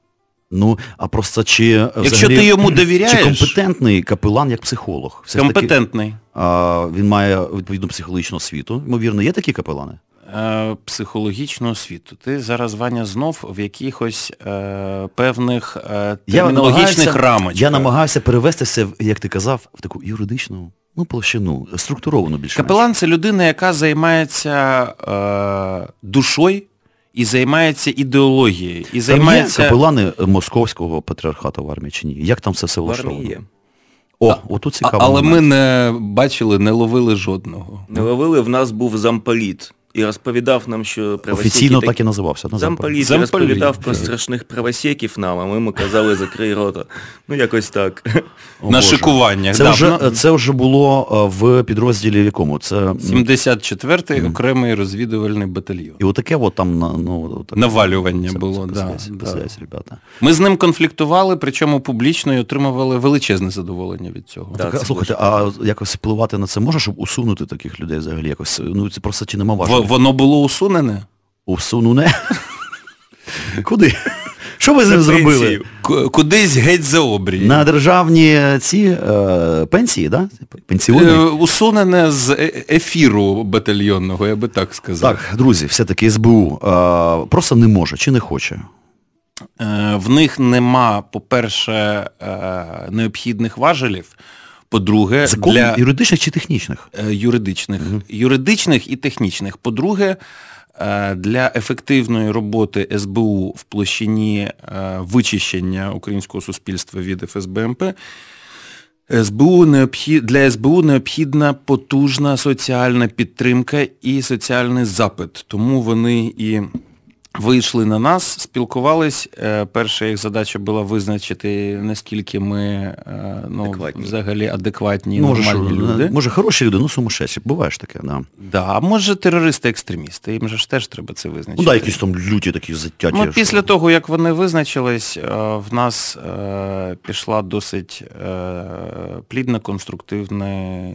Ну, а просто чи Якщо взагалі, ти йому довіряєш... Чи компетентний капелан як психолог? Все компетентний. Таки, а, Він має відповідну психологічну освіту. Ймовірно, є такі капелани? Е, психологічну освіту. Ти зараз, Ваня, знов в якихось е, певних е, термінологічних рамочках. Я намагаюся перевестися, як ти казав, в таку юридичну ну, площину, структуровану більше. Капелан це людина, яка займається е, душою і займається ідеологією. І займається... є капелани московського патріархату в армії чи ні? Як там все все влаштовано? є. О, а, отут цікаво. Але момент. ми не бачили, не ловили жодного. Не ловили, в нас був замполіт і розповідав нам, що правосеки... Офіційно так і називався. Ну, замполіт Замполіт розповідав про страшних правосеків нам, а ми йому казали, закрий рота. Ну, якось так. О, На шикуваннях. Це, да, вже, це вже було е, в підрозділі в якому? Це... 74-й mm. окремий розвідувальний батальйон. І отаке от там ну, так, навалювання це, було. Це, да, да. ребята. Ми з ним конфліктували, причому публічно і отримували величезне задоволення від цього. Так, так, слухайте, а якось впливати на це можна, щоб усунути таких людей взагалі якось? Ну, це просто чи нема важливо? Воно було усунене? Усунуне? Куди? Що ви з ним зробили? Кудись геть за обрій. На державні ці е, пенсії, да? Пенсіони? Е, усунене з е, ефіру батальйонного, я би так сказав. Так, друзі, все-таки СБУ е, просто не може чи не хоче. Е, в них нема, по-перше, е, необхідних важелів. По-друге, Закон для юридичних чи технічних? Е, юридичних. Угу. Юридичних і технічних. По-друге, е, для ефективної роботи СБУ в площині е, вичищення українського суспільства від ФСБМП СБУ необхід... для СБУ необхідна потужна соціальна підтримка і соціальний запит. Тому вони і вийшли на нас, спілкувались. Е, перша їх задача була визначити, наскільки ми е, ну, адекватні. взагалі адекватні, ну, нормальні що, люди. Може, хороші люди, ну сумасшедші. Буває ж таке, да. Да, а може терористи-екстремісти, їм же ж теж треба це визначити. Ну да, якісь там люті такі заттяті. Ну, Після того, як вони визначились, е, в нас пішла досить плідна, конструктивний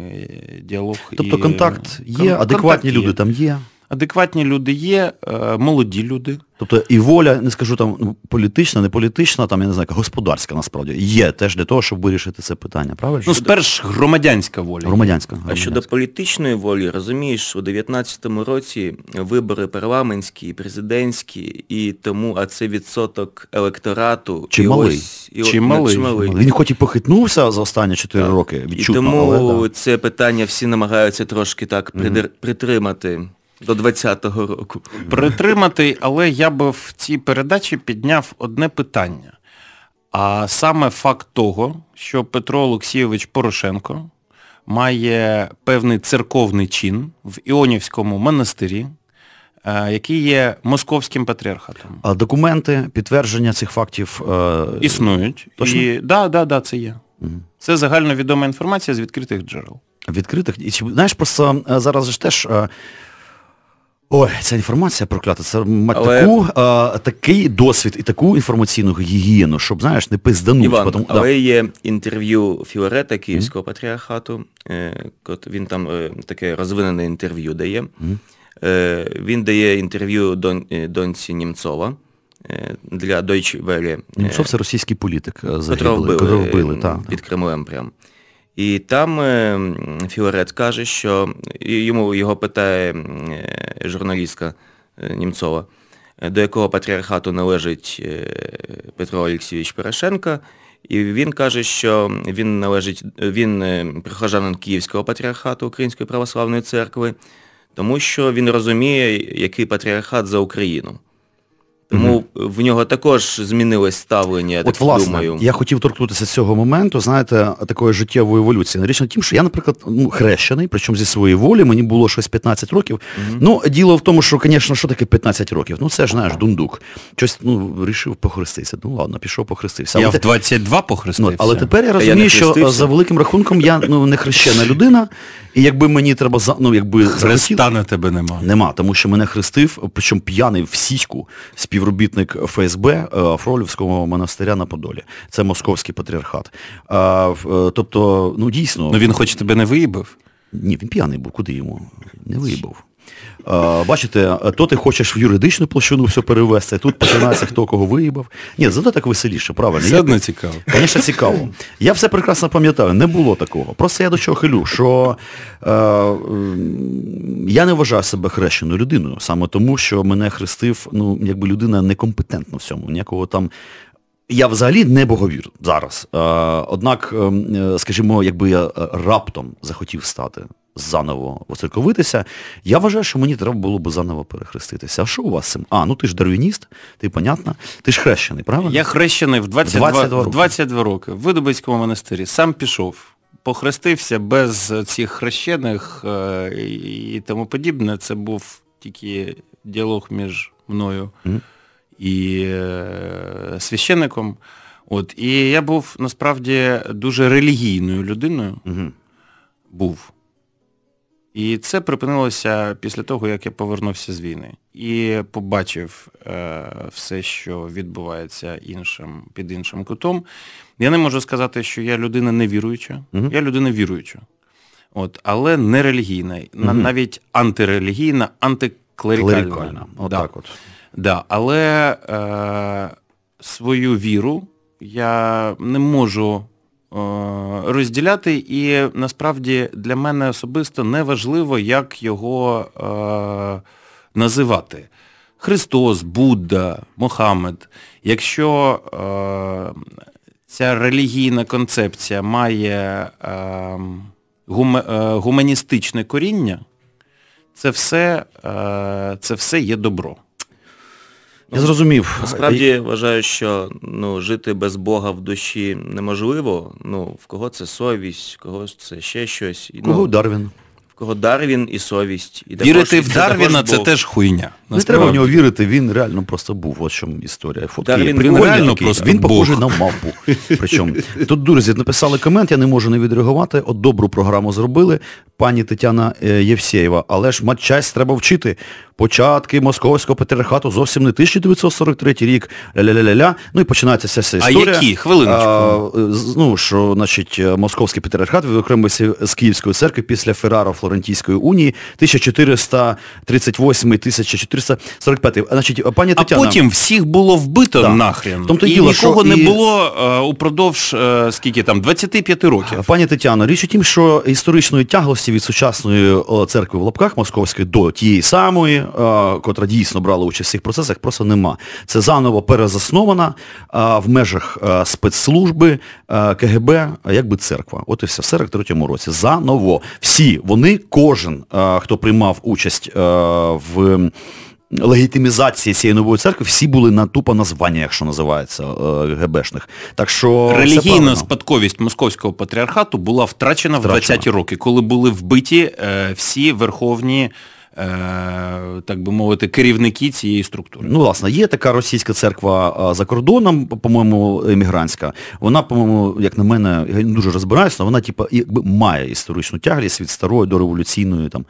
діалог. Тобто і... контакт є, адекватні люди там є. Адекватні люди є, е, молоді люди. Тобто і воля, не скажу там ну, політична, не політична, там я не знаю, господарська насправді є теж для того, щоб вирішити це питання, правильно? Ну, сперш громадянська воля. Громадянська. А щодо політичної волі, розумієш, у 19-му році вибори парламентські, президентські, і тому, а це відсоток електорату. Чималий. І ось, і Чималий. Чималий. Він хоч і похитнувся за останні 4 так. роки, відчутно, І тому але, да. це питання всі намагаються трошки так mm-hmm. притримати до 20-го року. Притримати, але я би в цій передачі підняв одне питання. А саме факт того, що Петро Олексійович Порошенко має певний церковний чин в Іонівському монастирі, е, який є московським патріархатом. А документи, підтвердження цих фактів е... існують. Точно? І да, да, да, це є. Угу. Це загальновідома інформація з відкритих джерел. Відкритих? І знаєш, просто е, зараз ж теж е, Ой, ця інформація проклята, це мати але... таку, а, такий досвід і таку інформаційну гігієну, щоб, знаєш, не пиздануть. Іван, Потім, але да. є інтерв'ю Філарета Київського mm. патріархату, е, він там е, таке розвинене інтерв'ю дає. Mm. Е, він дає інтерв'ю дон, доньці Німцова для Deutsche Welle. Німцов це російський політик котрого вбили, вбили під Кремлем прям. І там е, Філарет каже, що йому його питає е, журналістка е, Німцова, до якого патріархату належить Петро Олексійович Порошенко. І він каже, що він належить, він прихожанин Київського патріархату Української православної церкви, тому що він розуміє, який патріархат за Україну. Тому в нього також змінилось ставлення, я От, так власне, думаю. я хотів торкнутися цього моменту, знаєте, такої життєвої еволюції. Річ на тім, що я, наприклад, ну, хрещений, причому зі своєї волі, мені було щось 15 років. Ну, діло в тому, що, звісно, що таке 15 років? Ну, це ж, знаєш, дундук. Щось, ну, рішив похреститися. Ну, ладно, пішов похрестився. Я Але в 22 похрестився. Ну, але тепер я Та я розумію, що за великим рахунком я ну, не хрещена людина, і якби мені треба за- ну, якби захотіти- Христа на тебе нема. Нема, тому що мене хрестив, причому п'яний в сіську, співробітник ФСБ е, Фролівського монастиря на Подолі. Це московський патріархат. Е, тобто, ну дійсно, Ну він хоч тебе не виїбив? ні, він п'яний був, куди йому? Не виїбав. А, бачите, то ти хочеш в юридичну площину все перевести, тут починається хто кого виїбав. Ні, зато так веселіше, правильно. Все Я- одно цікаво. Звісно, цікаво. Я все прекрасно пам'ятаю, не було такого. Просто я до чого хилю, що е, я не вважаю себе хрещеною людиною, саме тому, що мене хрестив, ну, якби людина некомпетентна в цьому. Ніякого там. Я взагалі не боговір зараз. Е, однак, ем, е, скажімо, якби я е, раптом захотів стати заново воцерковитися, я вважаю, що мені треба було б заново перехреститися. А що у вас з цим? А, ну ти ж дарвініст, ти понятно. Ти ж хрещений, правильно? Я хрещений в 22, 22 в 22 роки в Видобицькому монастирі. Сам пішов, похрестився без цих хрещених е, і тому подібне. Це був тільки діалог між мною Мгм. і е, священником. От, і я був насправді дуже релігійною людиною. Мгм. був. І це припинилося після того, як я повернувся з війни. І побачив е, все, що відбувається іншим, під іншим кутом. Я не можу сказати, що я людина невіруюча. Мгм. Я людина віруюча. От, але не релігійна, на- Мгм. навіть антирелігійна, антиклерикальна. Клерикальна. Да. Отак от. Да, але е, свою віру я не можу розділяти, і насправді для мене особисто не важливо, як його е, називати. Христос, Будда, Мохаммед. Якщо е, ця релігійна концепція має е, е, гуманістичне коріння, це все, е, це все є добро. Я зрозумів. Насправді я вважаю, що ну, жити без Бога в душі неможливо. Ну, в кого це совість, в когось це ще щось. Кого Ну, Дарвін? Кого Дарвін і совість. І Вірити в Дарвіна це теж хуйня. Не треба в нього вірити, він реально просто був. От в чому історія. Фотки Дарвін, є він реально такі. просто він Бог. похожий на мавпу. Причому. Тут друзі написали комент, я не можу не відреагувати. От добру програму зробили. Пані Тетяна е, Євсєєва. Але ж матчасть треба вчити. Початки московського патріархату зовсім не 1943 рік. Ля-ля-ля-ля. Ну і починається вся ця А які? Хвилиночку. А, ну, що, значить, е, московський патріархат відокремився з Київської церкви після Ферраро Флорентійської унії 1438-1445. Значить, пані А потім всіх було вбито Да. нахрен. В тому-то і діло, нікого що не було е, упродовж е, скільки там, 25 років. Пані Тетяно, річ у тім, що історичної тяглості від сучасної церкви в лапках московської до тієї самої, е, котра дійсно брала участь в цих процесах, просто нема. Це заново перезаснована в межах спецслужби КГБ, якби церква. От і все, в 43-му році. Заново. Всі вони, кожен, е, хто приймав участь е, в легітимізації цієї нової церкви, всі були на тупо названня, якщо називається, е, ГБшних. Так що Релігійна спадковість московського патріархату була втрачена в 20-ті роки, коли були вбиті всі верховні, так би мовити, керівники цієї структури. Ну, власне, є така російська церква за кордоном, по-моєму, емігрантська. Вона, по-моєму, як на мене, я не дуже розбираюся, але вона типу, якби має історичну тяглість від старої до революційної там,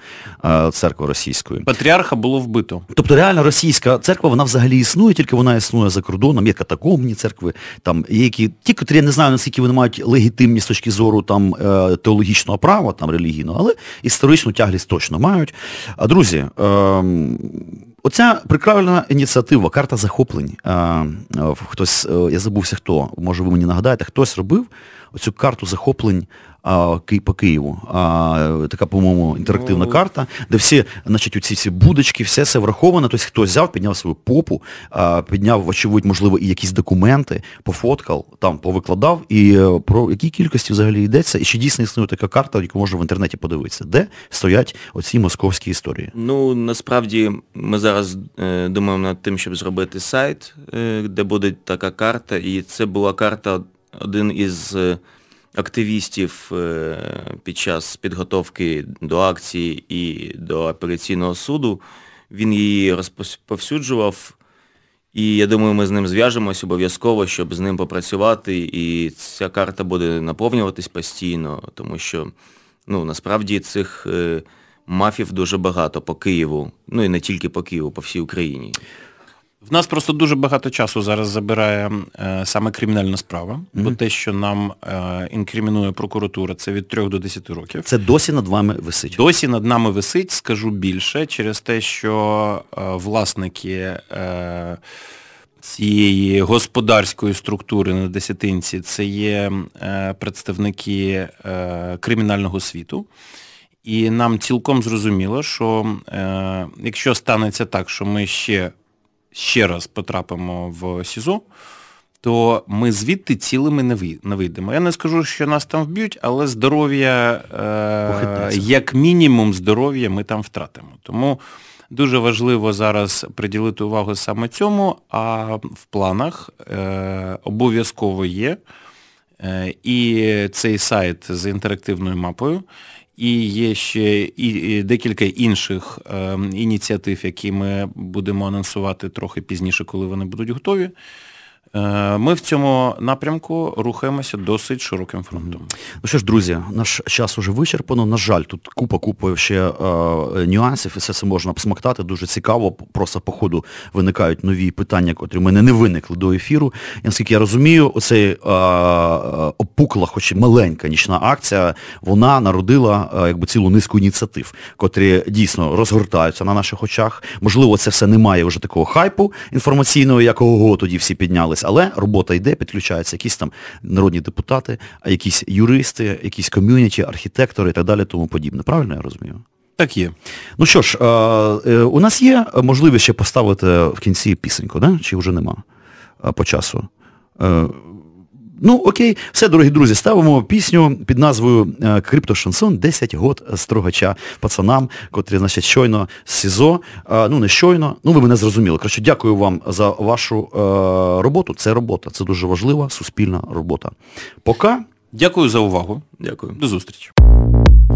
церкви російської. Патріарха було вбито. Тобто реально російська церква, вона взагалі існує, тільки вона існує за кордоном, є катакомні церкви, там є які, ті, котрі я не знаю, наскільки вони мають легітимність з точки зору там, е, теологічного права, там, релігійного, але історичну тяглість точно мають. Друзі, ем, Оця прекрасна ініціатива, карта захоплень. Е, е, Хтось, е, я забувся хто, може ви мені нагадаєте, хтось робив оцю карту захоплень а, по Києву. А, Така, по-моєму, інтерактивна ну... карта, де всі, значить, оці всі будочки, все це враховано. Тобто хтось взяв, підняв свою попу, а, підняв, очевидь, можливо, і якісь документи, пофоткав, там повикладав, і е, про які кількості взагалі йдеться, і чи дійсно існує така карта, яку можна в інтернеті подивитися, де стоять оці московські історії. Ну, насправді, ми зараз е, думаємо над тим, щоб зробити сайт, е, де буде така карта, і це була карта один із е, активістів е, під час підготовки до акції і до апеляційного суду. Він її розповсюджував. І я думаю, ми з ним зв'яжемось обов'язково, щоб з ним попрацювати. І ця карта буде наповнюватись постійно, тому що ну, насправді цих е, мафів дуже багато по Києву, ну і не тільки по Києву, по всій Україні. В нас просто дуже багато часу зараз забирає е, саме кримінальна справа, mm-hmm. бо те, що нам е, інкримінує прокуратура, це від 3 до 10 років. Це досі над вами висить. Досі над нами висить, скажу більше, через те, що е, власники е, цієї господарської структури на десятинці це є е, представники е, кримінального світу. І нам цілком зрозуміло, що е, якщо станеться так, що ми ще ще раз потрапимо в СІЗО, то ми звідти цілими не вийдемо. Я не скажу, що нас там вб'ють, але здоров'я, е, як мінімум, здоров'я ми там втратимо. Тому дуже важливо зараз приділити увагу саме цьому, а в планах е, обов'язково є е, і цей сайт з інтерактивною мапою. І є ще і декілька інших е, ініціатив, які ми будемо анонсувати трохи пізніше, коли вони будуть готові. Е, ми в цьому напрямку рухаємося досить широким фронтом. Ну що ж, друзі, наш час уже вичерпано. На жаль, тут купа-купа ще е, нюансів, і все це можна посмоктати. Дуже цікаво. Просто по ходу виникають нові питання, котрі в мене не виникли до ефіру. І наскільки я розумію, оцей е, опукла, хоч і маленька нічна акція, вона народила е, якби цілу низку ініціатив, котрі дійсно розгортаються на наших очах. Можливо, це все не має вже такого хайпу інформаційного, якого тоді всі піднялися домовились, але робота йде, підключаються якісь там народні депутати, а якісь юристи, якісь ком'юніті, архітектори і так далі, тому подібне. Правильно я розумію? Так є. Ну що ж, е, у нас є можливість ще поставити в кінці пісеньку, да? чи вже нема по часу? Ну, окей, все, дорогі друзі, ставимо пісню під назвою е, Криптошансон 10 год строгача пацанам, котрі, значить, щойно з СІЗО. Ну, не щойно, ну ви мене зрозуміли. Коротше, дякую вам за вашу е, роботу. Це робота, це дуже важлива суспільна робота. Пока. Дякую за увагу. Дякую. До зустрічі.